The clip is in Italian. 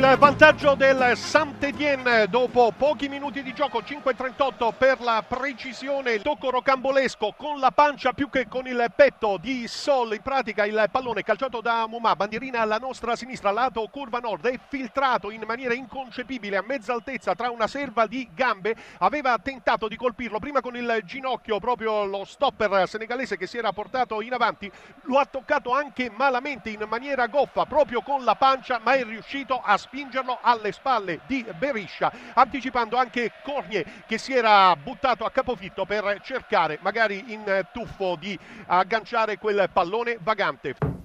vantaggio del Saint-Étienne dopo pochi minuti di gioco, 5.38 per la precisione, il tocco rocambolesco con la pancia più che con il petto di Sol, in pratica il pallone calciato da Mumà, bandierina alla nostra sinistra, lato curva nord, è filtrato in maniera inconcepibile a mezza altezza tra una serva di gambe, aveva tentato di colpirlo prima con il ginocchio, proprio lo stopper senegalese che si era portato in avanti, lo ha toccato anche malamente in maniera goffa, proprio con la pancia, ma è riuscito a spingerlo alle spalle di Beriscia, anticipando anche Cornie che si era buttato a capofitto per cercare magari in tuffo di agganciare quel pallone vagante.